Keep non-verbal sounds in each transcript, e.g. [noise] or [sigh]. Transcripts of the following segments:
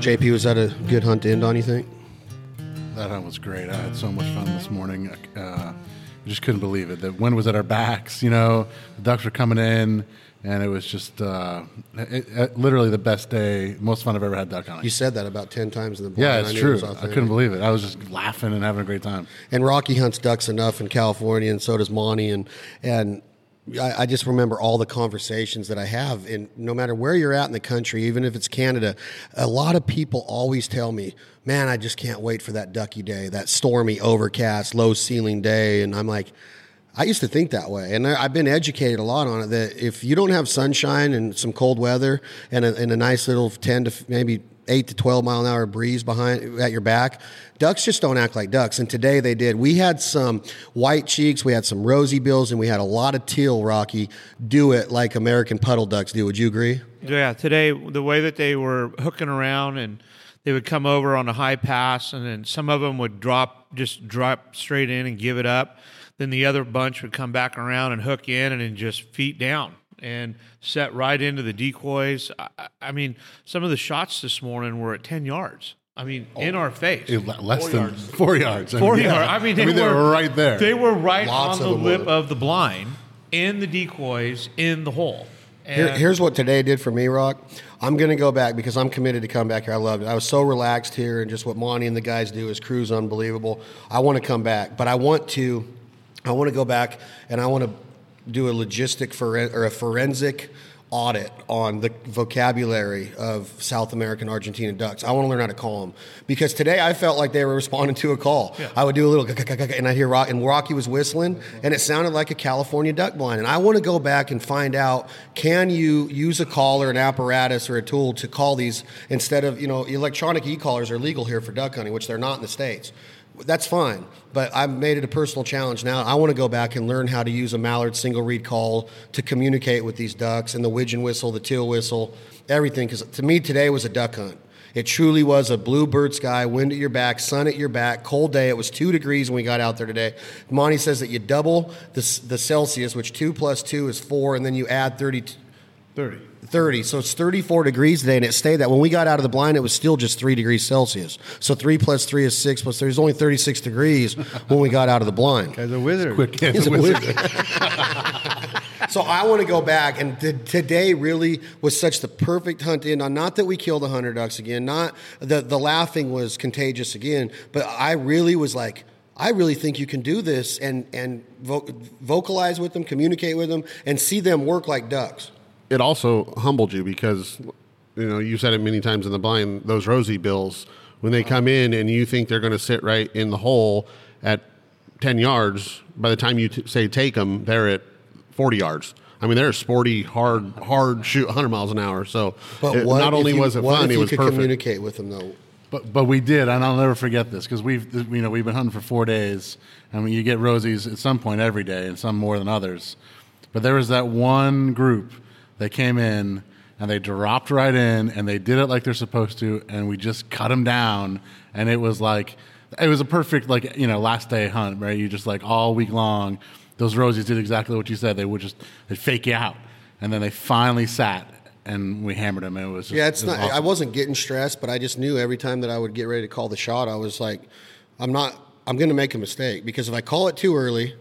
JP, was that a good hunt to end on? You think? That hunt was great. I had so much fun this morning. Uh, I just couldn't believe it. The wind was at our backs. You know, the ducks were coming in, and it was just uh, it, it, literally the best day, most fun I've ever had duck hunting. You said that about ten times in the blind. yeah, I it's it true. was I couldn't believe it. I was just laughing and having a great time. And Rocky hunts ducks enough in California, and so does Monty. And and I, I just remember all the conversations that I have. And no matter where you're at in the country, even if it's Canada, a lot of people always tell me, "Man, I just can't wait for that ducky day, that stormy, overcast, low ceiling day." And I'm like. I used to think that way, and I've been educated a lot on it. That if you don't have sunshine and some cold weather and a, and a nice little ten to maybe eight to twelve mile an hour breeze behind at your back, ducks just don't act like ducks. And today they did. We had some white cheeks, we had some rosy bills, and we had a lot of teal. Rocky do it like American puddle ducks do. Would you agree? Yeah, today the way that they were hooking around and they would come over on a high pass, and then some of them would drop just drop straight in and give it up. Then the other bunch would come back around and hook in and then just feet down and set right into the decoys. I, I mean, some of the shots this morning were at ten yards. I mean, oh. in our face. It le- less than four yards. Four yeah. yards. I mean, they, they were right there. They were right Lots on the lip were. of the blind, in the decoys, in the hole. Here, here's what today did for me, Rock. I'm going to go back because I'm committed to come back here. I loved it. I was so relaxed here, and just what Monty and the guys do is crew's unbelievable. I want to come back, but I want to, I want to go back and I want to do a logistic foren- or a forensic audit on the vocabulary of South American Argentine ducks. I want to learn how to call them because today I felt like they were responding to a call. I would do a little and I hear Rock and Rocky was whistling and it sounded like a California duck blind. And I want to go back and find out can you use a caller, an apparatus, or a tool to call these instead of you know electronic e-collars are legal here for duck hunting, which they're not in the states that's fine. But I've made it a personal challenge now. I want to go back and learn how to use a mallard single reed call to communicate with these ducks and the widgeon whistle, the teal whistle, everything. Because to me, today was a duck hunt. It truly was a bluebird sky, wind at your back, sun at your back, cold day. It was two degrees when we got out there today. Monty says that you double the, the Celsius, which two plus two is four, and then you add 30. 30. 30. So it's 34 degrees today, and it stayed that. When we got out of the blind, it was still just 3 degrees Celsius. So 3 plus 3 is 6 plus 3 is only 36 degrees when we got out of the blind. As a wizard. Quick He's a wizard. wizard. [laughs] [laughs] so I want to go back, and t- today really was such the perfect hunt in on. Not that we killed the hunter ducks again, not the the laughing was contagious again, but I really was like. I really think you can do this and and vo- vocalize with them, communicate with them, and see them work like ducks. It also humbled you because you know you said it many times in the blind those rosy bills when they come in and you think they're going to sit right in the hole at 10 yards by the time you t- say take them they're at 40 yards i mean they're a sporty hard hard shoot 100 miles an hour so But it- what not only you- was it what fun if it was could perfect communicate with them though? But but we did, and I'll never forget this because we've you know we've been hunting for four days. I mean, you get rosies at some point every day, and some more than others. But there was that one group that came in and they dropped right in and they did it like they're supposed to, and we just cut them down, and it was like it was a perfect like you know last day hunt, right? You just like all week long, those rosies did exactly what you said. They would just they'd fake you out, and then they finally sat. And we hammered them. And it was just, Yeah, it's it was not. awesome. I wasn't getting stressed, but I just knew every time that I would get ready to call the shot, I was like, I'm not. I'm going to make a mistake because if I call it too early,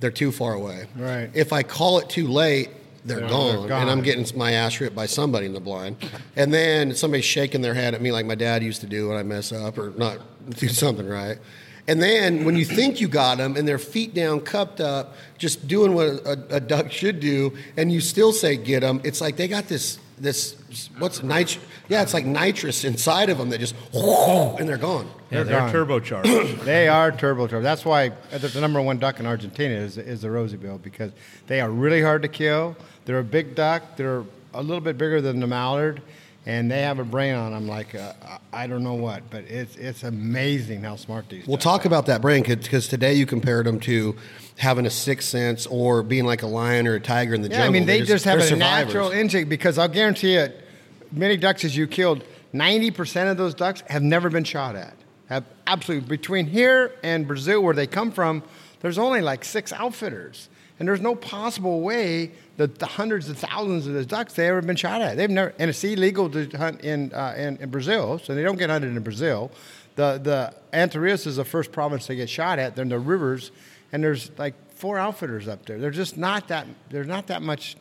they're too far away. Right. If I call it too late, they're, They're- gone, they're gone. and I'm getting my ass ripped by somebody in the blind. And then somebody's shaking their head at me like my dad used to do when I mess up or not do something right. And then when you think you got them and their feet down, cupped up, just doing what a, a duck should do, and you still say get them, it's like they got this this what's nit? Yeah, it's like nitrous inside of them that just [laughs] and they're gone. Yeah, they're gone. turbocharged. [clears throat] They are turbocharged. That's why uh, the the number one duck in Argentina is, is the rosy bill because they are really hard to kill. They're a big duck. They're a little bit bigger than the mallard, and they have a brain on them like uh, I don't know what, but it's it's amazing how smart these. We'll talk are. about that brain because today you compared them to having a sixth sense or being like a lion or a tiger in the Yeah, jungle. I mean they They're just have a survivors. natural instinct because I'll guarantee it. Many ducks as you killed, ninety percent of those ducks have never been shot at. Have absolutely between here and Brazil, where they come from, there's only like six outfitters, and there's no possible way that the hundreds of thousands of those ducks they ever been shot at. They've never, and it's illegal to hunt in, uh, in in Brazil, so they don't get hunted in Brazil. The the Entre Ríos is the first province they get shot at. They're in the rivers, and there's like four outfitters up there. They're just not that. There's not that much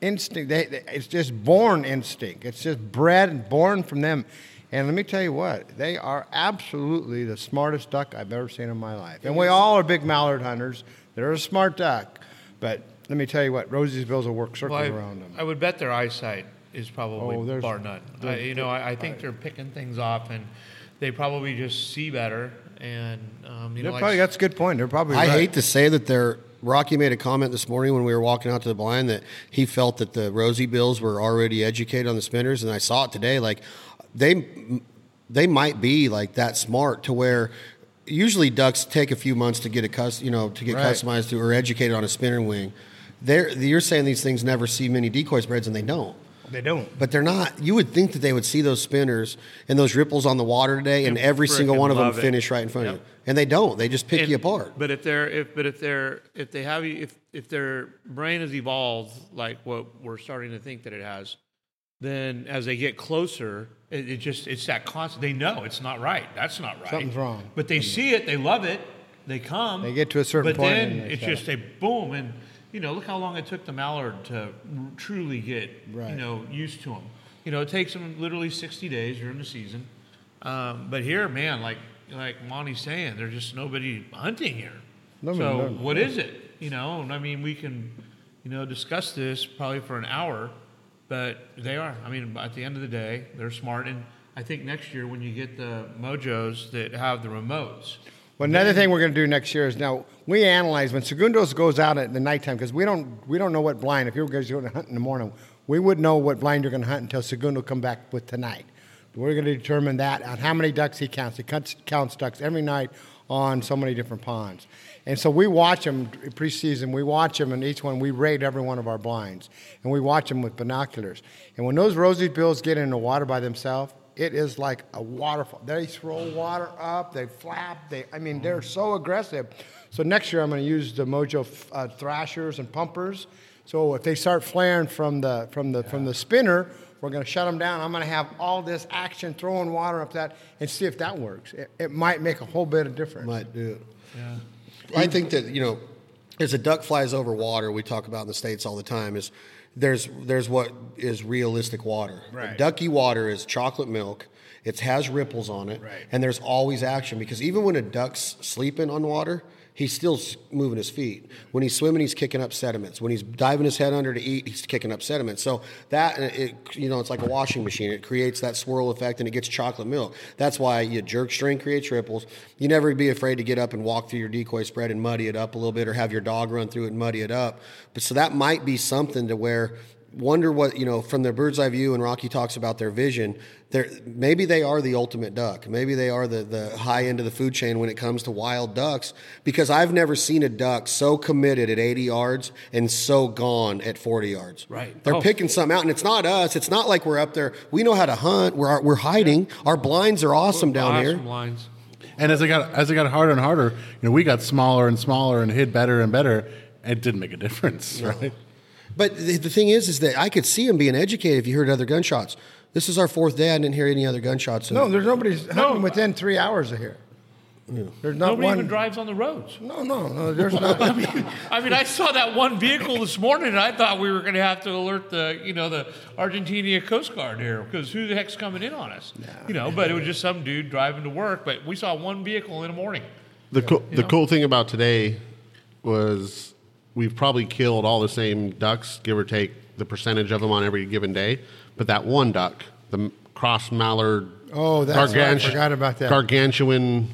instinct. They, they, it's just born instinct. It's just bred and born from them. And let me tell you what, they are absolutely the smartest duck I've ever seen in my life. And we all are big mallard hunters. They're a smart duck. But let me tell you what, Rosie's bills will work circles Well, I, around them. I would bet their eyesight is probably Oh, there's- bar none. I, you know, I, I think they're picking things off, and they probably just see better. And um, you They're know, like probably, that's a good point. They're probably I right. hate to say that they're. Rocky made a comment this morning when we were walking out to the blind that he felt that the Rosie Bills were already educated on the spinners, and I saw it today. Like they, they might be like that smart to where usually ducks take a few months to get a cus, you know, to get Right. customized to or educated on a spinner wing. They're, you're saying these things never see many decoy spreads, and they don't. They don't. But they're not. You would think that they would see those spinners and those ripples on the water today, and They every single one of them it. finish right in front of you. And they don't. They just pick And- you apart. But if they're if but if they're if they have if if their brain has evolved like what we're starting to think that it has, then as they get closer, it, it just it's that constant. They know it's not right. That's not right. Something's wrong. But they see it. They love it. They come. They get to a certain but point then it's just a boom and. You know, look how long it took the mallard to r- truly get, Right. you know, used to them. You know, it takes them literally 60 days during the season. Um, but here, man, like like Monty's saying, there's just nobody hunting here. So no, no. what is it? You know, and I mean, we can, you know, discuss this probably for an hour, but they are. I mean, at the end of the day, they're smart, and I think next year when you get the mojos that have the remotes, Well, another thing we're going to do next year is now we analyze when Segundos goes out at the nighttime because we don't we don't know what blind. If you were going to hunt in the morning, we wouldn't know what blind you're going to hunt until Segundo come back with tonight. We're going to determine that on how many ducks he counts. He counts, counts ducks every night on so many different ponds, and so we watch them preseason. We watch them, and each one we rate every one of our blinds, and we watch them with binoculars. And when those rosy bills get in the water by themselves, it is like a waterfall. They throw water up, they flap. They, I mean, they're so aggressive. So next year I'm going to use the Mojo uh, thrashers and pumpers. So if they start flaring from the from the from the spinner, we're going to shut them down. I'm going to have all this action throwing water up that and see if that works. It, it might make a whole bit of difference. Might do it. I think that you know, as a duck flies over water, we talk about in the states all the time. Is there's there's what is realistic water. Right. Ducky water is chocolate milk. It has ripples on it, Right. and there's always action because even when a duck's sleeping on water, he's still moving his feet. When he's swimming, he's kicking up sediments. When he's diving his head under to eat, he's kicking up sediments. So that uh, it, you know, it's like a washing machine. It creates that swirl effect, and it gets chocolate milk. That's why you jerk string create ripples. You never be afraid to get up and walk through your decoy spread and muddy it up a little bit, or have your dog run through it and muddy it up. But so that might be something to where wonder what you know from their bird's eye view and rocky talks about their vision they're, maybe they are the ultimate duck maybe they are the, the high end of the food chain when it comes to wild ducks because i've never seen a duck so committed at 80 yards and so gone at 40 yards Right. they're Oh. picking something out and it's not us it's not like we're up there we know how to hunt we're, we're hiding our blinds are awesome down awesome here lines. And as it got as it got harder and harder, you know, we got smaller and smaller and hid better and better. It didn't make a difference, right? But the, the thing is, is that I could see him being educated if you heard other gunshots. This is our fourth day. I didn't hear any other gunshots. No, there's nobody's hunting within three hours of here. There's not Nobody one. even drives on the roads. no, no, no. There's not. [laughs] I mean, I mean, I saw that one vehicle this morning, and I thought we were going to have to alert the, you know, the Argentina Coast Guard here because who the heck's coming in on us? You know, but it was just some dude driving to work. But we saw one vehicle in the morning. The cool, the know? cool thing about today was we've probably killed all the same ducks, give or take the percentage of them on every given day. But that one duck, the cross mallard, Oh, that's right. I forgot about that. gargantuan.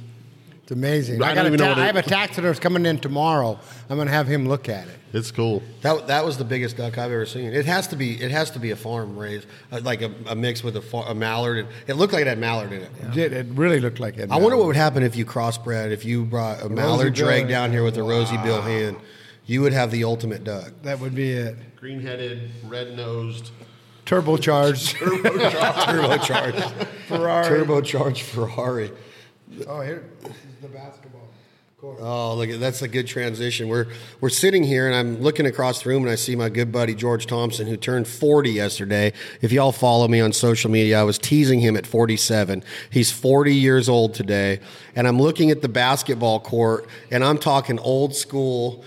It's amazing. I I, got a even know ta- it- I have a taxidermist coming in tomorrow. I'm going to have him look at it. It's cool. That that was the biggest duck I've ever seen. It has to be it has to be a farm raised, uh, like a, a mix with a, fa- a mallard. It looked like it had mallard in it. It, it really looked like it. I wonder what would happen if you crossbred. If you brought a mallard bill- drag down here with a rosy bill hen, you would have the ultimate duck. That would be it. Green headed, red nosed. [laughs] Turbocharged. Turbocharged Ferrari. turbocharged Ferrari. Oh, here. This is the basketball. Court. Oh, look, that's a good transition. We're we're sitting here, and I'm looking across the room, and I see my good buddy George Thompson, who turned 40 yesterday. If y'all follow me on social media, I was teasing him at 47. He's 40 years old today, and I'm looking at the basketball court, and I'm talking old school.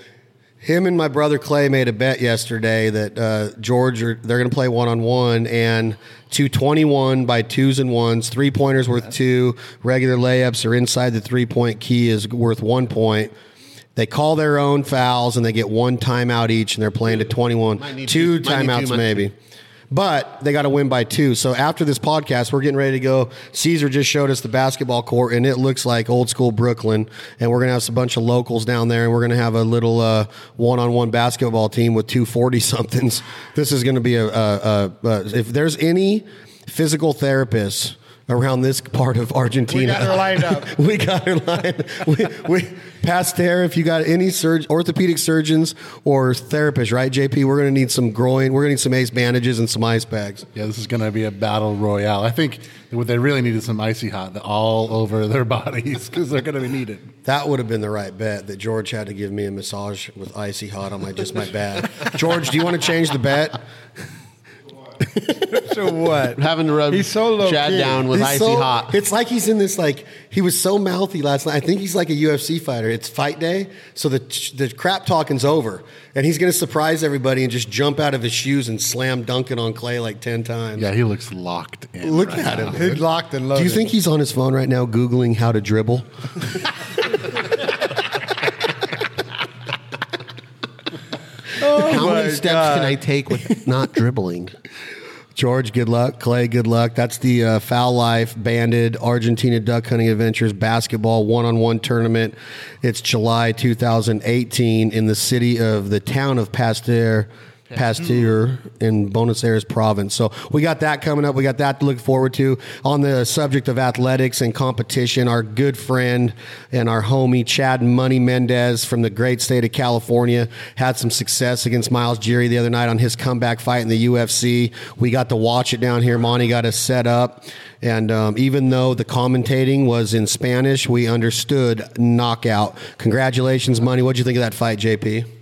Him and my brother Clay made a bet yesterday that uh, George are they're going to play one on one and two 21 by twos and ones, three pointers worth two, regular layups are inside the three point key is worth one point. They call their own fouls and they get one timeout each, and they're playing to 21. Might need Two two- timeouts, two, maybe. But they got to win by two. So after this podcast, we're getting ready to go. Caesar just showed us the basketball court, and it looks like old school Brooklyn. And we're to have a bunch of locals down there, and we're to have a little one on one basketball team with two forty somethings. [laughs] This is to be a, a, a, a. If there's any physical therapists around this part of Argentina, We got her lined up. [laughs] we got her lined. We, we past there. If you got any surg, orthopedic surgeons or therapists, right, JP? We're going to need some groin. We're going to need some ace bandages and some ice bags. Yeah, this is going to be a battle royale. I think what they really need is some icy hot all over their [laughs] bodies because they're going to be needed. That would have been the right bet. That George had to give me a massage with icy hot on my just my bad. [laughs] George, do you want to change the bet? [laughs] So what? Having to rub He's so low Chad key. down with He's icy so- hot. It's like he's in this like he was so mouthy last night. I think he's like a UFC fighter. It's fight day, so the the crap talking's over, and he's going to surprise everybody and just jump out of his shoes and slam dunk it on Clay like ten times. Yeah, he looks locked in. Look right at him. He's locked and loaded. Do you think he's on his phone right now googling how to dribble? [laughs] How many oh steps God. can I take with not dribbling? [laughs] George, good luck. Clay, good luck. That's the uh, Fowl Life Banded Argentina Duck Hunting Adventures basketball one on one tournament. It's July 2018 in the city of the town of Pasteur. Pasteur in Buenos Aires province. So we got that coming up. We got that to look forward to. On the subject of athletics and competition, our good friend and our homie Chad Money Mendez from the great state of California had some success against Myles Jury the other night on his comeback fight in the UFC. We got to watch it down here. Monty got us set up. And um, even though the commentating was in Spanish, we understood knockout. Congratulations, Money. What'd you think of that fight, JP?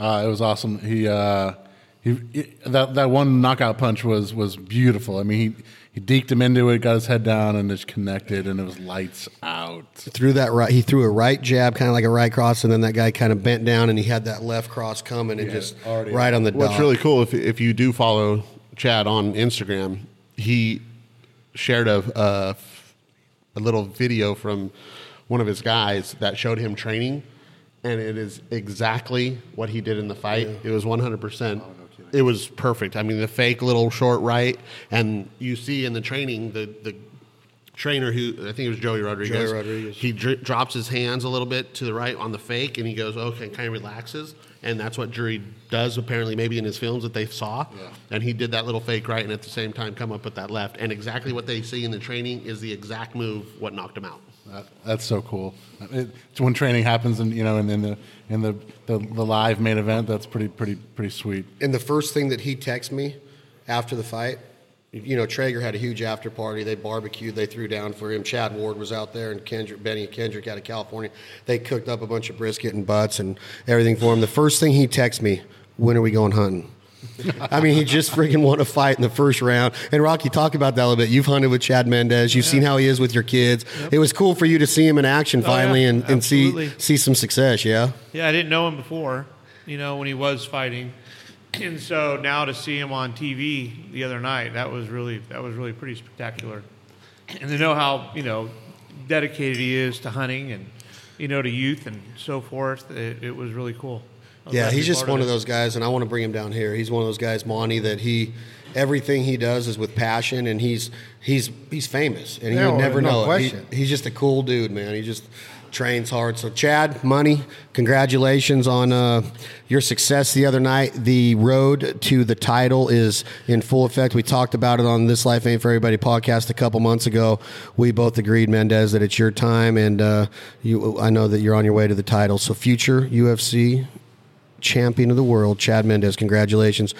Uh, it was awesome. He, uh, he, he- that that one knockout punch was was beautiful. I mean, he he deked him into it, got his head down, and just connected, and it was lights out. threw that right. He threw a right jab, kind of like a right cross, and then that guy kind of bent down, and he had that left cross coming, and just already- right on the What's dot. really cool if if you do follow Chad on Instagram, he shared a a, a little video from one of his guys that showed him training, and it is exactly what he did in the fight. It was one hundred percent. Oh, it was perfect. I mean, the fake little short right, and you see in the training the the trainer who I think it was Joey Rodriguez. Joey Rodriguez. He dr- drops his hands a little bit to the right on the fake, and he goes, "Okay," kind of relaxes, and that's what Jury does. Apparently, maybe in his films that they saw, and he did that little fake right, and at the same time come up with that left, and exactly what they see in the training is the exact move what knocked him out. That, that's so cool. It, when training happens, and you know, and in the in the, the the live main event, that's pretty pretty pretty sweet. And the first thing that he texted me after the fight, you know, Traeger had a huge after party. They barbecued, they threw down for him. Chad Ward was out there, and Kendrick, Benny Kendrick out of California. They cooked up a bunch of brisket and butts and everything for him. The first thing he texted me, when are we going hunting? I mean, he just freaking won a fight in the first round. And Rocky, talk about that a little bit. You've hunted with Chad Mendez. You've seen how he is with your kids. It was cool for you to see him in action Oh, yeah. finally and, and see see some success. Yeah. Yeah, I didn't know him before, you know, when he was fighting. [clears throat] And so now to see him on TV the other night, that was really that was really pretty spectacular. And to know how, you know, dedicated he is to hunting and you know, to youth and so forth, it, it was really cool. I was Yeah, he's just one of it. those guys, and I want to bring him down here. He's one of those guys, Monty, that he everything he does is with passion, and he's he's he's famous, and Yeah, you would well, never no know it. He, he's just a cool dude, man. He just trains hard. So, Chad, Money, congratulations on uh, your success the other night. The road to the title is in full effect. We talked about it on this Life Ain't for Everybody podcast a couple months ago. We both agreed, Mendez, that it's your time, and uh, you. I know that you're on your way to the title. So, future UFC champion of the world, Chad Mendez. Congratulations.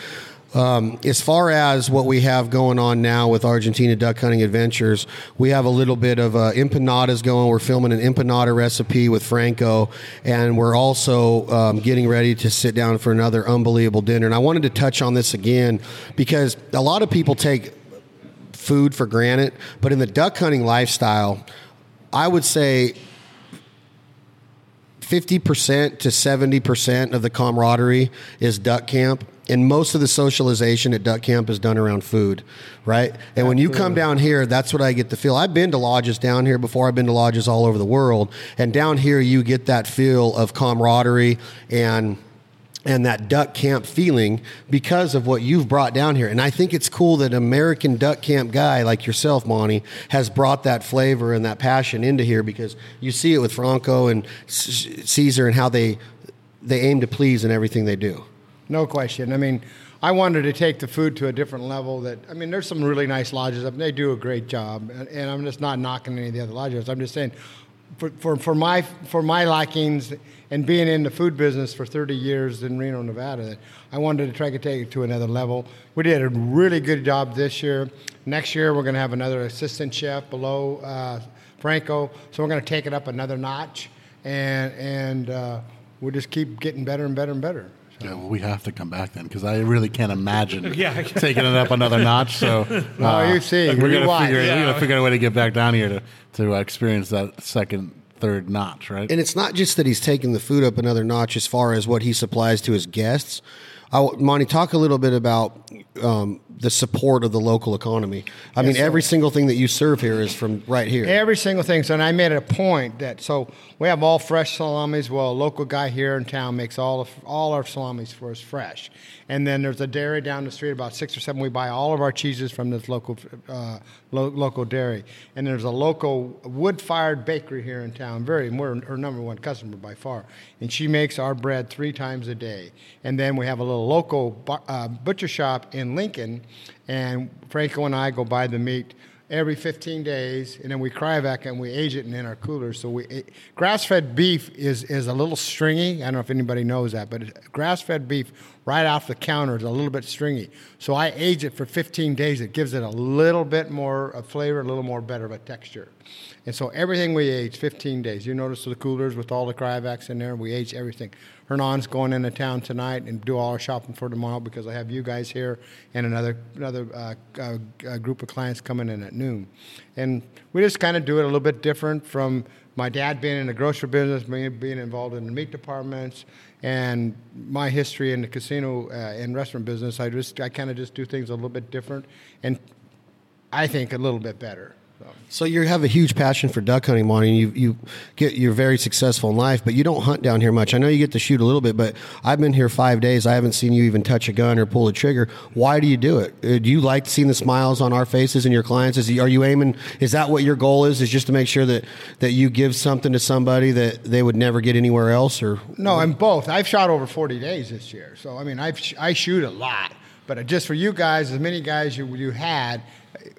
Um, as far as what we have going on now with Argentina Duck Hunting Adventures, we have a little bit of uh, empanadas going. We're filming an empanada recipe with Franco, and we're also um, getting ready to sit down for another unbelievable dinner. And I wanted to touch on this again because a lot of people take food for granted, but in the duck hunting lifestyle, I would say 50% to 70% of the camaraderie is duck camp and most of the socialization at duck camp is done around food right? And when you come down here that's what i get the feel. I've been to lodges down here before. I've been to lodges all over the world and down here you get that feel of camaraderie and and that duck camp feeling because of what you've brought down here. And I think it's cool that an American duck camp guy like yourself, Monty, has brought that flavor and that passion into here because you see it with Franco and Caesar and how they they aim to please in everything they do. No question. I mean, I wanted to take the food to a different level. That I mean, there's some really nice lodges up. They do a great job, and, and I'm just not knocking any of the other lodges. I'm just saying, for, for, for my for my likings and being in the food business for 30 years in Reno, Nevada, I wanted to try to take it to another level. We did a really good job this year. Next year, we're going to have another assistant chef below uh, Franco, so we're going to take it up another notch, and and uh, we'll just keep getting better and better and better. Yeah, well, we have to come back then because I really can't imagine [laughs] Yeah. taking it up another notch. So, [laughs] Oh, you see, we're you gonna figure Yeah. we're gonna figure out a way to get back down here to to uh, experience that second, third notch, right? And it's not just that he's taking the food up another notch as far as what he supplies to his guests. I, Monty, talk a little bit about um, the support of the local economy. I mean, so- every single thing that you serve here is from right here. Every single thing. So, and I made it a point that so we have all fresh salamis. Well, a local guy here in town makes all of all our salamis for us fresh. And then there's a dairy down the street, about six or seven. We buy all of our cheeses from this local uh, lo- local dairy. And there's a local wood-fired bakery here in town. Very, we're her number one customer by far. And she makes our bread three times a day. And then we have a little local bu- uh, butcher shop in Lincoln, and Franco and I go buy the meat every 15 days, and then we cryovac and we age it in our cooler. So we grass-fed beef is is a little stringy. I don't know if anybody knows that, but grass-fed beef right off the counter is a little bit stringy. So I age it for 15 days. It gives it a little bit more of flavor, a little more better of a texture. And so everything we age 15 days. You notice the coolers with all the cryovacs in there. We age everything. Hernan's going into town tonight and do all our shopping for tomorrow because I have you guys here and another another uh, uh, uh, group of clients coming in at noon. And we just kind of do it a little bit different from my dad being in the grocery business, me being involved in the meat departments, and my history in the casino uh, and restaurant business. I just I kind of just do things a little bit different, and I think a little bit better. So. You have a huge passion for duck hunting, Monty. And you you get you're very successful in life, but you don't hunt down here much. I know you get to shoot a little bit, but I've been here five days. I haven't seen you even touch a gun or pull a trigger. Why do you do it? Uh, Do you like seeing the smiles on our faces and your clients? Is are you aiming? Is that what your goal is? Is just to make sure that that you give something to somebody that they would never get anywhere else? Or No, I'm both. I've shot over 40 days this year, so I mean, I've I shoot a lot. But just for you guys, as many guys you you had,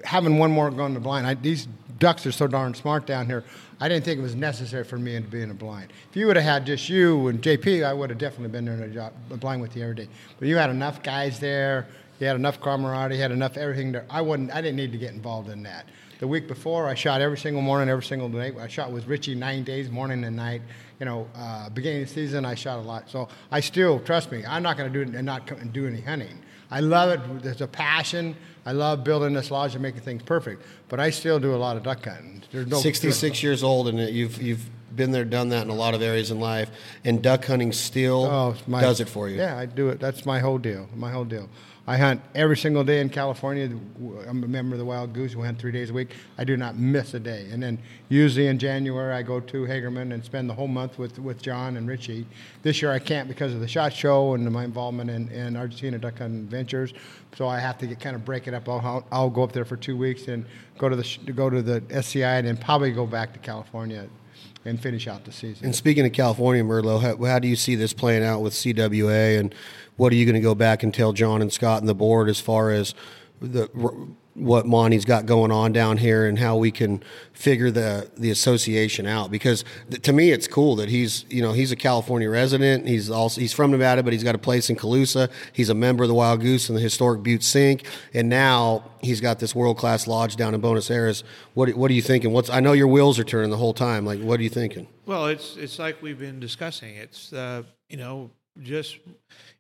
having one more going in the blind. I, these ducks are so darn smart down here. I didn't think it was necessary for me to be in a blind. If you would have had just you and JP, I would have definitely been there in a, job, a blind with you every day. But you had enough guys there. You had enough camaraderie. You had enough everything there. I wouldn't. I didn't need to get involved in that. The week before, I shot every single morning, every single night. I shot with Richie nine days, morning and night. You know, uh, beginning of the season, I shot a lot. So I still, trust me, I'm not going to do and not do any hunting. I love it. There's a passion. I love building this lodge and making things perfect. But I still do a lot of duck hunting. There's no 66 [laughs] years old, and you've you've been there, done that in a lot of areas in life, and duck hunting still Oh, my- does it for you. Yeah, I do it. That's my whole deal. My whole deal. I hunt every single day in California. I'm a member of the Wild Goose. We hunt three days a week. I do not miss a day. And then usually in January, I go to Hagerman and spend the whole month with, with John and Richie. This year I can't because of the shot show and my involvement in, in Argentina Duck Hunting Ventures. So I have to get, kind of break it up. I'll, I'll go up there for two weeks and go to the go to the SCI and then probably go back to California and finish out the season. And speaking of California, Merlot, how, how do you see this playing out with CWA, and what are you going to go back and tell John and Scott and the board as far as the what Monty's got going on down here and how we can figure the the association out? Because th- to me it's cool that he's you know he's a California resident. He's also he's from Nevada but he's got a place in Colusa. He's a member of the Wild Goose and the historic Butte Sink. And now he's got this world class lodge down in Buenos Aires. What what are you thinking what's I know your wheels are turning the whole time. Like what are you thinking? Well, it's it's like we've been discussing. It's uh, you know just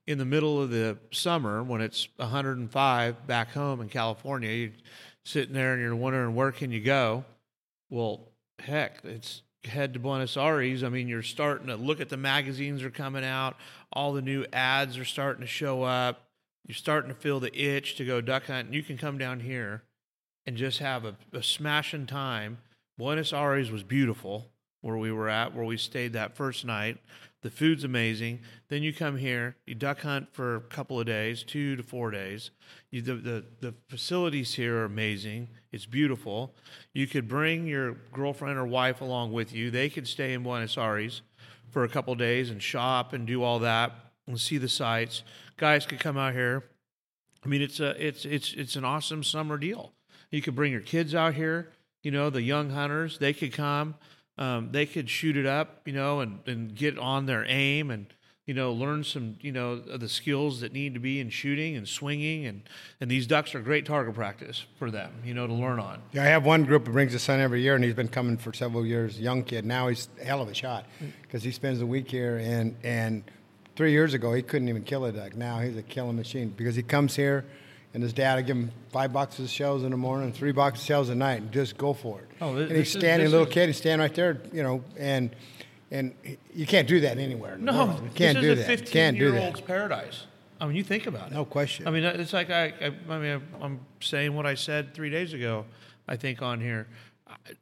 in the middle of the summer when it's 105 back home in California, you're sitting there and you're wondering where can you go. Well, heck, it's head to Buenos Aires. I mean, you're starting to look at the magazines are coming out. All the new ads are starting to show up. You're starting to feel the itch to go duck hunting. You can come down here and just have a, a smashing time. Buenos Aires was beautiful where we were at, where we stayed that first night. The food's amazing. Then you come here, you duck hunt for a couple of days, two to four days. You, the, the, the facilities here are amazing. It's beautiful. You could bring your girlfriend or wife along with you. They could stay in Buenos Aires for a couple of days and shop and do all that and see the sights. Guys could come out here. I mean, it's a it's it's it's an awesome summer deal. You could bring your kids out here. You know, the young hunters they could come. Um, they could shoot it up. You know, and and get on their aim and you know learn some you know of the skills that need to be in shooting and swinging and and these ducks are great target practice for them. You know, to learn on. Yeah, I have one group who brings his son every year, and he's been coming for several years. Young kid, now he's a hell of a shot because he spends a week here. And and three years ago, he couldn't even kill a duck. Now he's a killing machine because he comes here, and his dad will give him five boxes of shells in the morning, three boxes of shells at night, and just go for it. Oh, thi- and he's this is- standing, little is- kid, he's standing right there, you know, and and you can't do that anywhere. No, you can't this do that. 15 Can't do that. old's paradise. I mean, you think about it. No question. I mean, uh, it's like I, I, I mean, I'm saying what I said three days ago. I think on here,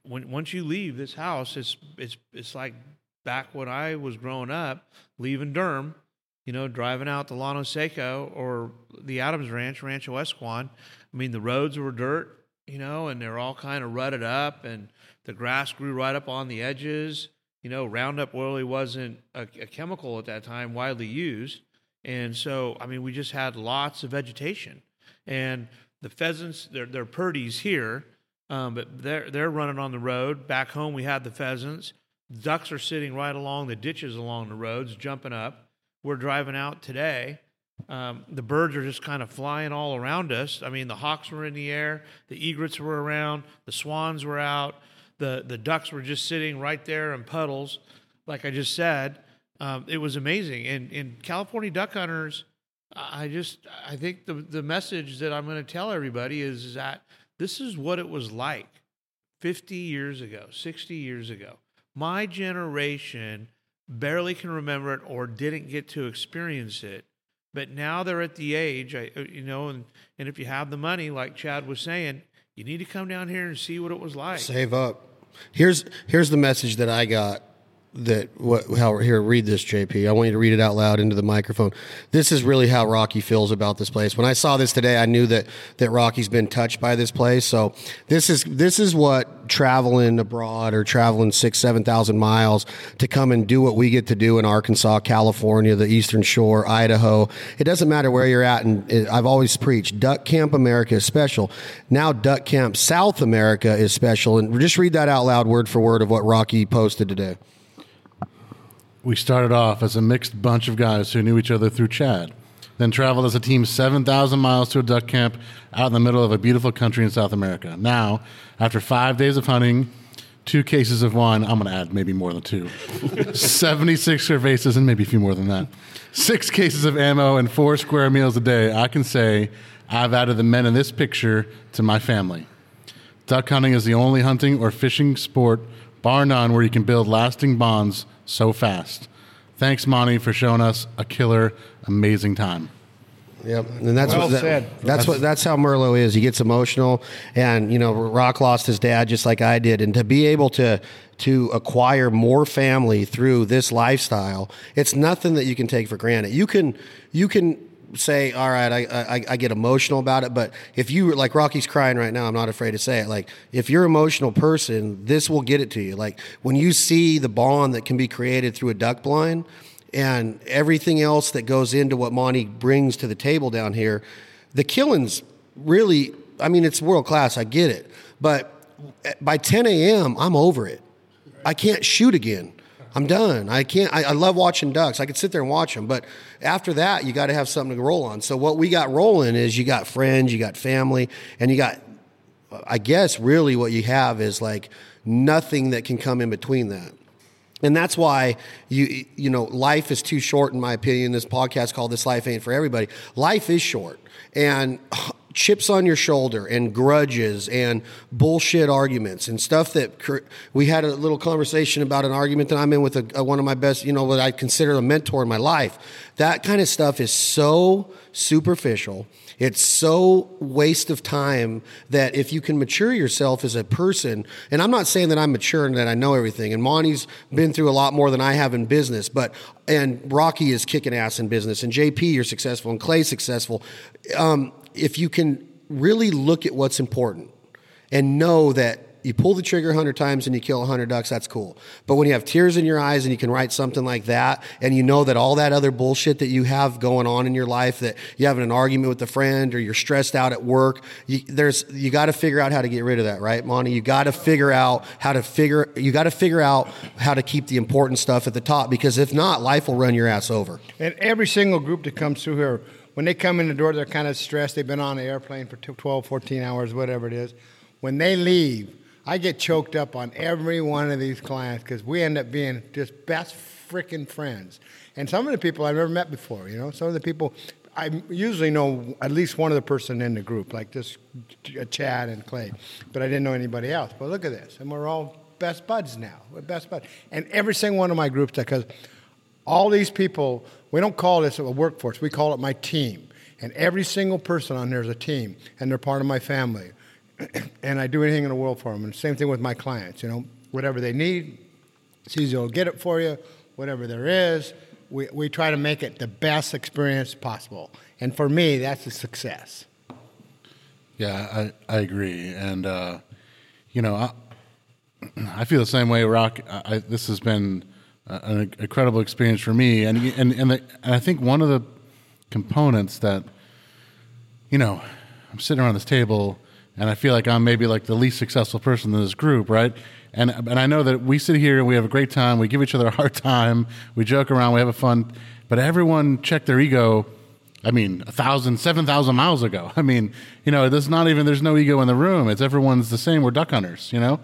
when once you leave this house, it's it's it's like back when I was growing up, leaving Durham, you know, driving out to Llano Seco or the Adams Ranch, Rancho Esquon. I mean, the roads were dirt, you know, and they're all kind of rutted up, and the grass grew right up on the edges. You know, Roundup really wasn't a, a chemical at that time widely used. And so, I mean, we just had lots of vegetation. And the pheasants, they're, they're purdies here, um, but they're, they're running on the road. Back home, we had the pheasants. Ducks are sitting right along the ditches along the roads, jumping up. We're driving out today. Um, the birds are just kind of flying all around us. I mean, the hawks were in the air, the egrets were around, the swans were out, the, the ducks were just sitting right there in puddles, like I just said. Um, it was amazing. And, and California duck hunters, I just I think the the message that I'm going to tell everybody is that this is what it was like 50 years ago, 60 years ago. My generation barely can remember it or didn't get to experience it. But now they're at the age, uh, you know, and, and if you have the money, like Chad was saying, you need to come down here and see what it was like. Save up. Here's here's the message that I got. That what how here read this JP. I want you to read it out loud into the microphone. This is really how Rocky feels about this place. When I saw this today, I knew that that Rocky's been touched by this place. So this is this is what traveling abroad or traveling six seven thousand miles to come and do what we get to do in Arkansas, California, the Eastern Shore, Idaho. It doesn't matter where you're at, and I've always preached Duck Camp America is special. Now Duck Camp South America is special, and just read that out loud, word for word, of what Rocky posted today. We started off as a mixed bunch of guys who knew each other through Chad, then traveled as a team 7,000 miles to a duck camp out in the middle of a beautiful country in South America. Now, after five days of hunting, two cases of wine, I'm going to add maybe more than two, [laughs] 76 cervezas, and maybe a few more than that, six cases of ammo, and four square meals a day, I can say I've added the men in this picture to my family. Duck hunting is the only hunting or fishing sport, bar none, where you can build lasting bonds so fast. Thanks, Monty, for showing us a killer, amazing time. Yep, and that's Well what that- said. that's what that's how Merlot is. He gets emotional, and you know, Rock lost his dad just like I did, and to be able to to acquire more family through this lifestyle, it's nothing that you can take for granted. You can you can say, all right, I, I I get emotional about it, but if you like Rocky's crying right now, I'm not afraid to say it. Like if you're an emotional person, this will get it to you. Like when you see the bond that can be created through a duck blind and everything else that goes into what Monty brings to the table down here, the killings really I mean, it's world class. I get it, but by 10 a.m., I'm over it. I can't shoot again. I'm done. I can't. I, I love watching ducks. I could sit there and watch them, but after that, you got to have something to roll on. So what we got rolling is you got friends, you got family, and you got. I guess really what you have is like nothing that can come in between that. And that's why you you know life is too short in my opinion. This podcast called "This Life Ain't for Everybody." Life is short, and chips on your shoulder and grudges and bullshit arguments and stuff that cr- we had a little conversation about an argument that I'm in with a, a, one of my best, you know, what I consider a mentor in my life. That kind of stuff is so superficial. It's so waste of time that if you can mature yourself as a person, and I'm not saying that I'm mature and that I know everything, and Monty's been through a lot more than I have in business, but and Rocky is kicking ass in business, and JP you're successful, and Clay's successful. Um, if you can really look at what's important and know that you pull the trigger 100 times and you kill 100 ducks, that's cool. But when you have tears in your eyes and you can write something like that, and you know that all that other bullshit that you have going on in your life, that you having an argument with a friend or you're stressed out at work, you, there's you got to figure out how to get rid of that, right, Monty? You got to figure out how to figure you got to figure out how to keep the important stuff at the top because if not, life will run your ass over. And every single group that comes through here when they come in the door, they're kind of stressed. They've been on an airplane for 12, 14 hours, whatever it is. When they leave, I get choked up on every one of these clients because we end up being just best freaking friends. And some of the people I've never met before, you know, some of the people I usually know at least one of the person in the group, like this Chad and Clay, but I didn't know anybody else. But look at this, and we're all best buds now. We're best buds, and every single one of my groups, that because all these people, we don't call this a workforce, we call it my team. And every single person on there is a team, and they're part of my family. [clears throat] and I do anything in the world for them. And same thing with my clients, you know, whatever they need, Caesar will get it for you, whatever there is. We, we try to make it the best experience possible. And for me, that's a success. Yeah, I, I agree. And, uh, you know, I, [clears throat] I feel the same way, Rock. I, this has been an incredible experience for me. And, and, and, the, and I think one of the components that, you know, I'm sitting around this table and I feel like I'm maybe like the least successful person in this group, right? And and I know that we sit here and we have a great time. We give each other a hard time. We joke around. We have a fun. But everyone checked their ego. I mean, a thousand, seven thousand miles ago. [laughs] I mean, you know, there's not even there's no ego in the room. It's everyone's the same. We're duck hunters, you know.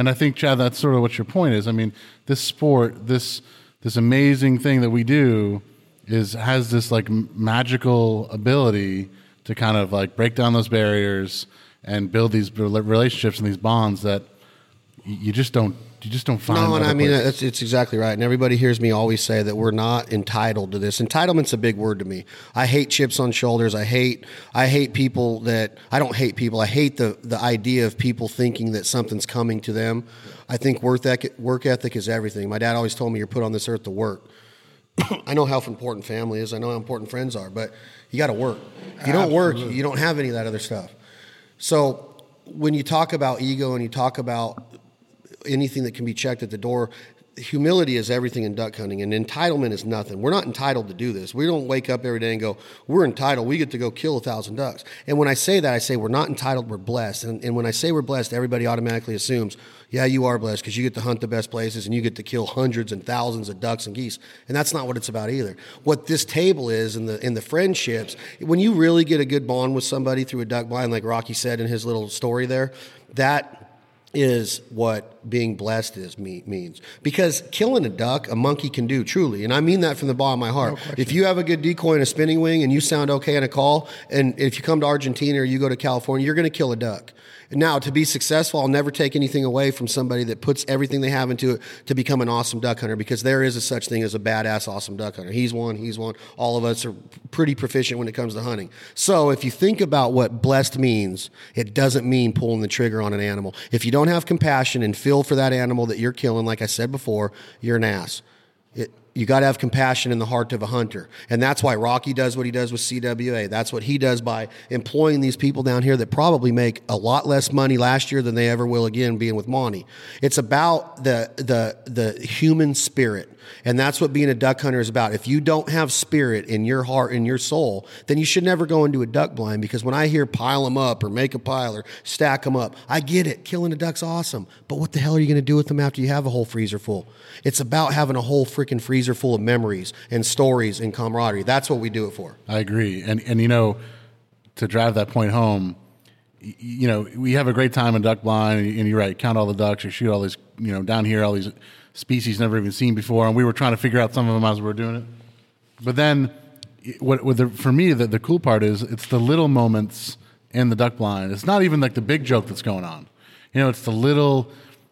And I think Chad, that's sort of what your point is. I mean, this sport, this this amazing thing that we do, is has this like magical ability to kind of like break down those barriers and build these relationships and these bonds that you just don't you just don't find. No, and I mean it's, it's exactly right. And everybody hears me always say that we're not entitled to this. Entitlement's a big word to me. I hate chips on shoulders. I hate I hate people that I don't hate people. I hate the the idea of people thinking that something's coming to them. I think work ethic, work ethic is everything. My dad always told me you're put on this earth to work. [coughs] I know how important family is. I know how important friends are, but you got to work. If you don't Absolutely. work, you don't have any of that other stuff. So when you talk about ego and you talk about anything that can be checked at the door, humility is everything in duck hunting, and entitlement is nothing. We're not entitled to do this. We don't wake up every day and go, "We're entitled. We get to go kill a thousand ducks." And when I say that, I say we're not entitled. We're blessed. And, and when I say we're blessed, everybody automatically assumes yeah, you are blessed because you get to hunt the best places and you get to kill hundreds and thousands of ducks and geese. And that's not what it's about either. What this table is in the in the friendships, when you really get a good bond with somebody through a duck blind, like Rocky said in his little story there, that is what being blessed is me, means. Because killing a duck a monkey can do truly and i mean that from the bottom of my heart. No if you have a good decoy and a spinning wing and you sound okay on a call and if you come to argentina or you go to california you're going to kill a duck now, to be successful, I'll never take anything away from somebody that puts everything they have into it to become an awesome duck hunter because there is a such thing as a badass awesome duck hunter. He's one, he's one. All of us are pretty proficient when it comes to hunting. So if you think about what blessed means, it doesn't mean pulling the trigger on an animal. If you don't have compassion and feel for that animal that you're killing, like I said before, you're an ass. It, you got to have compassion in the heart of a hunter. And that's why Rocky does what he does with CWA. That's what he does by employing these people down here that probably make a lot less money last year than they ever will again being with Monty. It's about the the the human spirit. And that's what being a duck hunter is about. If you don't have spirit in your heart, in your soul, then you should never go into a duck blind because when I hear pile them up or make a pile or stack them up, I get it. Killing a duck's awesome. But what the hell are you going to do with them after you have a whole freezer full? It's about having a whole freaking freezer full of memories and stories and camaraderie. That's what we do it for. I agree. And and you know, to drive that point home, you know, we have a great time in duck blind, and you're right. Count all the ducks, you shoot all these, you know, down here, all these species never even seen before, and we were trying to figure out some of them as we were doing it. But then, what, what the, for me, the, the cool part is it's the little moments in the duck blind. It's not even like the big joke that's going on. You know, it's the little,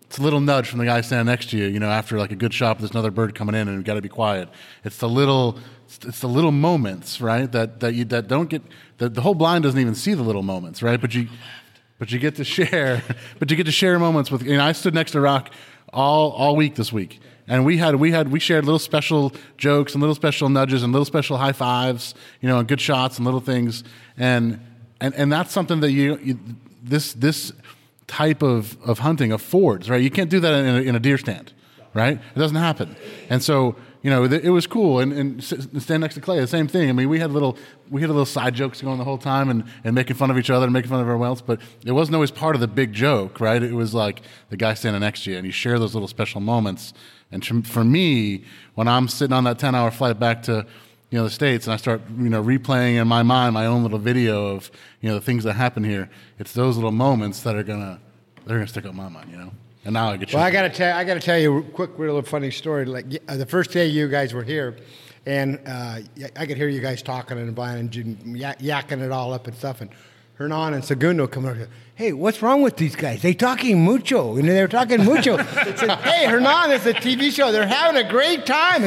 it's a little nudge from the guy standing next to you. You know, after like a good shot, there's another bird coming in, and you've got to be quiet. It's the little, it's, the little moments, right? That that you that don't get. The, the whole blind doesn't even see the little moments, right? But you, but you get to share, [laughs] but you get to share moments with. You know, I stood next to Rock all all week this week, and we had we had we shared little special jokes and little special nudges and little special high fives, you know, and good shots and little things, and and and that's something that you, you this this type of of hunting affords, right? You can't do that in a, in a deer stand, right? It doesn't happen, and so you know, it was cool. And, and stand next to Clay, the same thing. I mean, we had little, we had a little side jokes going the whole time and, and making fun of each other and making fun of everyone else, but it wasn't always part of the big joke, right? It was like the guy standing next to you and you share those little special moments. And for me, when I'm sitting on that 10 hour flight back to, you know, the States and I start, you know, replaying in my mind my own little video of, you know, the things that happen here, it's those little moments that are going to, they're going to stick up my mind, you know? And now I get. Well, I got to tell. I got to tell you a quick, little funny story. Like uh, the first day you guys were here, and uh, I could hear you guys talking and buying and yakking it all up and stuff. And Hernan and Segundo come over. Hey, what's wrong with these guys? They talking mucho, and they're talking mucho. [laughs] said, hey, Hernan, it's a TV show. They're having a great time,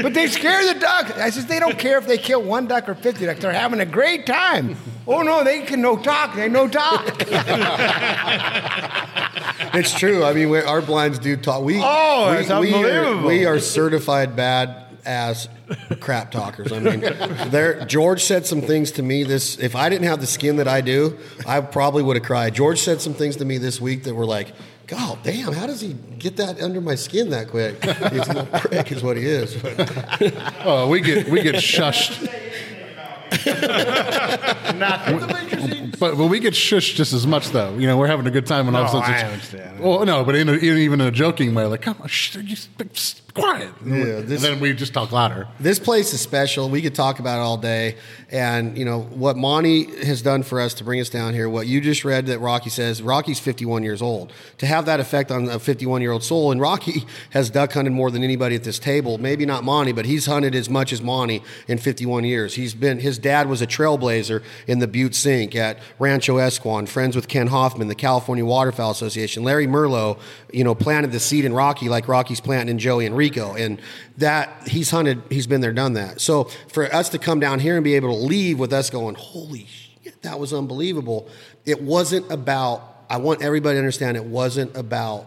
but they scare the duck. I said, they don't care if they kill one duck or fifty ducks. They're having a great time. Oh no, they can no talk. They no talk. [laughs] it's true. I mean, our blinds do talk. We oh, we, it's unbelievable. We are, we are certified bad ass crap talkers. I mean, there. George said some things to me. This, if I didn't have the skin that I do, I probably would have cried. George said some things to me this week that were like, God damn, how does he get that under my skin that quick? He's a little prick, is what he is. [laughs] oh, we get we get shushed. Nothing. But, but we get shushed just as much, though. You know, we're having a good time when all of a sudden. I understand. Well, no, but in a, in, even in a joking way, like, come on, shh, just quiet. Yeah, this, and then we just talk louder. This place is special. We could talk about it all day. And, you know, what Monty has done for us to bring us down here, what you just read that Rocky says, Rocky's 51 years old. To have that effect on a 51 year old soul, and Rocky [laughs] has duck hunted more than anybody at this table. Maybe not Monty, but he's hunted as much as Monty in 51 years. He's been, his dad was a trailblazer in the Butte Sink at Rancho Esquon, friends with Ken Hoffman, the California Waterfowl Association. Larry Merlo, you know, planted the seed in Rocky like Rocky's planting in Joey and Rico. And that he's hunted, he's been there, done that. So for us to come down here and be able to leave with us going, holy shit, that was unbelievable. It wasn't about, I want everybody to understand it wasn't about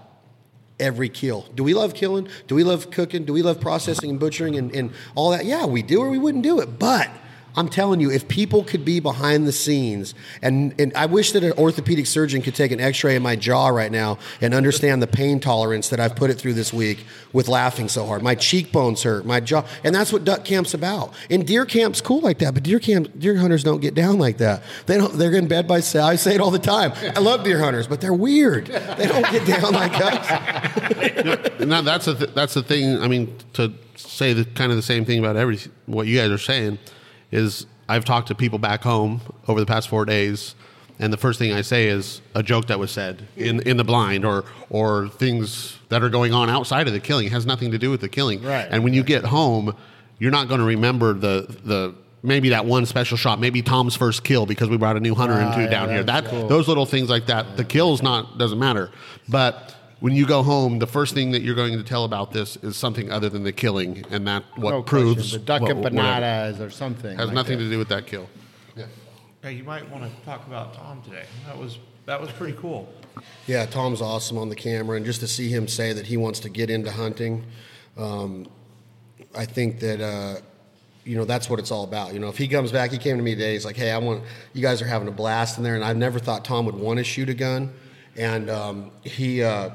every kill. Do we love killing? Do we love cooking? Do we love processing and butchering and, and all that? Yeah, we do, or we wouldn't do it. But I'm telling you, if people could be behind the scenes, and, and I wish that an orthopedic surgeon could take an x ray of my jaw right now and understand the pain tolerance that I've put it through this week with laughing so hard. My cheekbones hurt, my jaw, and that's what duck camp's about. And deer camp's cool like that, but deer camp, deer hunters don't get down like that. They don't, they're in bed by, I say it all the time. I love deer hunters, but they're weird. They don't get down like us. [laughs] now that's the, th- that's the thing, I mean, to say the kind of the same thing about every, what you guys are saying is I've talked to people back home over the past four days, and the first thing I say is a joke that was said in, in the blind or or things that are going on outside of the killing it has nothing to do with the killing. Right. And when you get home, you're not going to remember the the maybe that one special shot, maybe Tom's first kill because we brought a new hunter into yeah, down here. That cool. those little things like that. The kills not doesn't matter, but when you go home, the first thing that you're going to tell about this is something other than the killing, and that what no proves question. the duck what, empanadas or something has like nothing that. to do with that kill. Yeah, you might want to talk about Tom today. That was that was pretty cool. Yeah, Tom's awesome on the camera, and just to see him say that he wants to get into hunting, um, I think that uh, you know that's what it's all about. You know, if he comes back, he came to me today. He's like, "Hey, I want you guys are having a blast in there," and I've never thought Tom would want to shoot a gun, and um, he. Uh,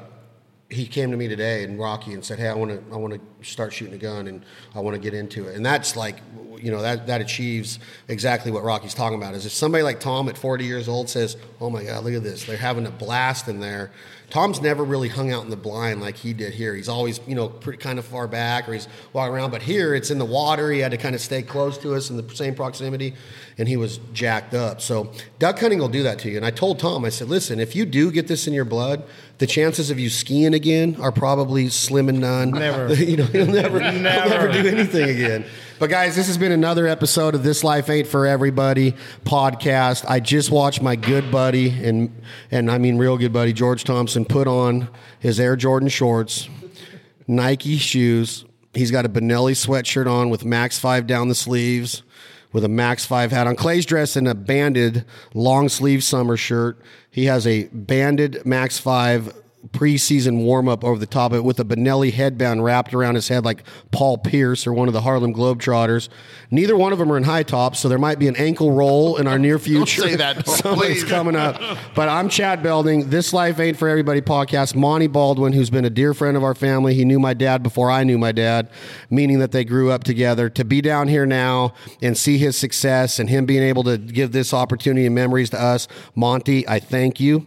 he came to me today and Rocky and said, "Hey, I want to I want to start shooting a gun and I want to get into it." And that's like, you know, that that achieves exactly what Rocky's talking about. Is if somebody like Tom at 40 years old says, "Oh my God, look at this! They're having a blast in there." Tom's never really hung out in the blind like he did here. He's always, you know, pretty kind of far back or he's walking around. But here, it's in the water. He had to kind of stay close to us in the same proximity, and he was jacked up. So duck hunting will do that to you. And I told Tom, I said, listen, if you do get this in your blood, the chances of you skiing again are probably slim and none. Never. [laughs] you know, you'll never, you'll [laughs] Never. never do anything again. But guys, this has been another episode of This Life Ain't for Everybody podcast. I just watched my good buddy and and I mean real good buddy George Thompson put on his Air Jordan shorts, Nike shoes. He's got a Benelli sweatshirt on with Max 5 down the sleeves with a Max 5 hat on. Clay's dressed in a banded long sleeve summer shirt. He has a banded Max 5 preseason warm up over the top of it with a Benelli headband wrapped around his head like Paul Pierce or one of the Harlem Globetrotters. Neither one of them are in high tops, so there might be an ankle roll in our near [laughs] future. say that, [laughs] Something's please. coming up. [laughs] But I'm Chad Belding. This Life Ain't for Everybody podcast. Monty Baldwin, who's been a dear friend of our family. He knew my dad before I knew my dad, meaning that they grew up together. To be down here now and see his success and him being able to give this opportunity and memories to us, Monty, I thank you.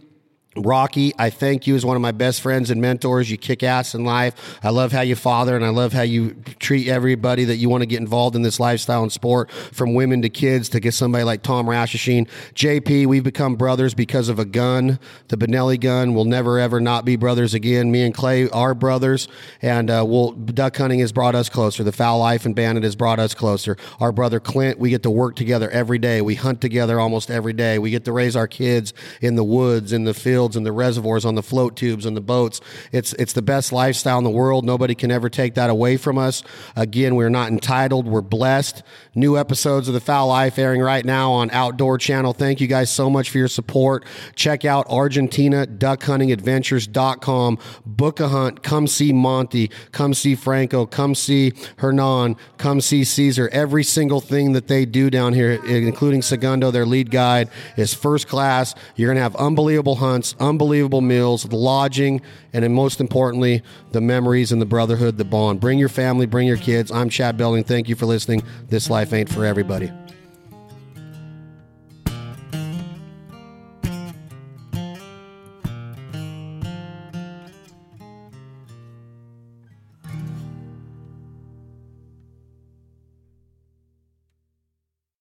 Rocky, I thank you as one of my best friends and mentors. You kick ass in life. I love how you father and I love how you treat everybody that you want to get involved in this lifestyle and sport, from women to kids to get somebody like Tom Rashashin. JP, we've become brothers because of a gun, the Benelli gun. We'll never ever not be brothers again. Me and Clay are brothers, and uh, we'll, duck hunting has brought us closer. The Fowl Life and Banded has brought us closer. Our brother Clint, we get to work together every day. We hunt together almost every day. We get to raise our kids in the woods, in the fields, in the reservoirs, on the float tubes, and the boats. It's it's the best lifestyle in the world. Nobody can ever take that away from us. Again, we're not entitled. We're blessed. New episodes of the Fowl Life airing right now on Outdoor Channel. Thank you guys so much for your support. Check out Argentina Duck Hunting Adventures.com. Book a hunt. Come see Monty. Come see Franco. Come see Hernan. Come see Caesar. Every single thing that they do down here, including Segundo, their lead guide, is first class. You're going to have unbelievable hunts, unbelievable meals, the lodging, and most importantly, the memories and the brotherhood, the bond. Bring your family, bring your kids. I'm Chad Belding. Thank you for listening. This life ain't for everybody.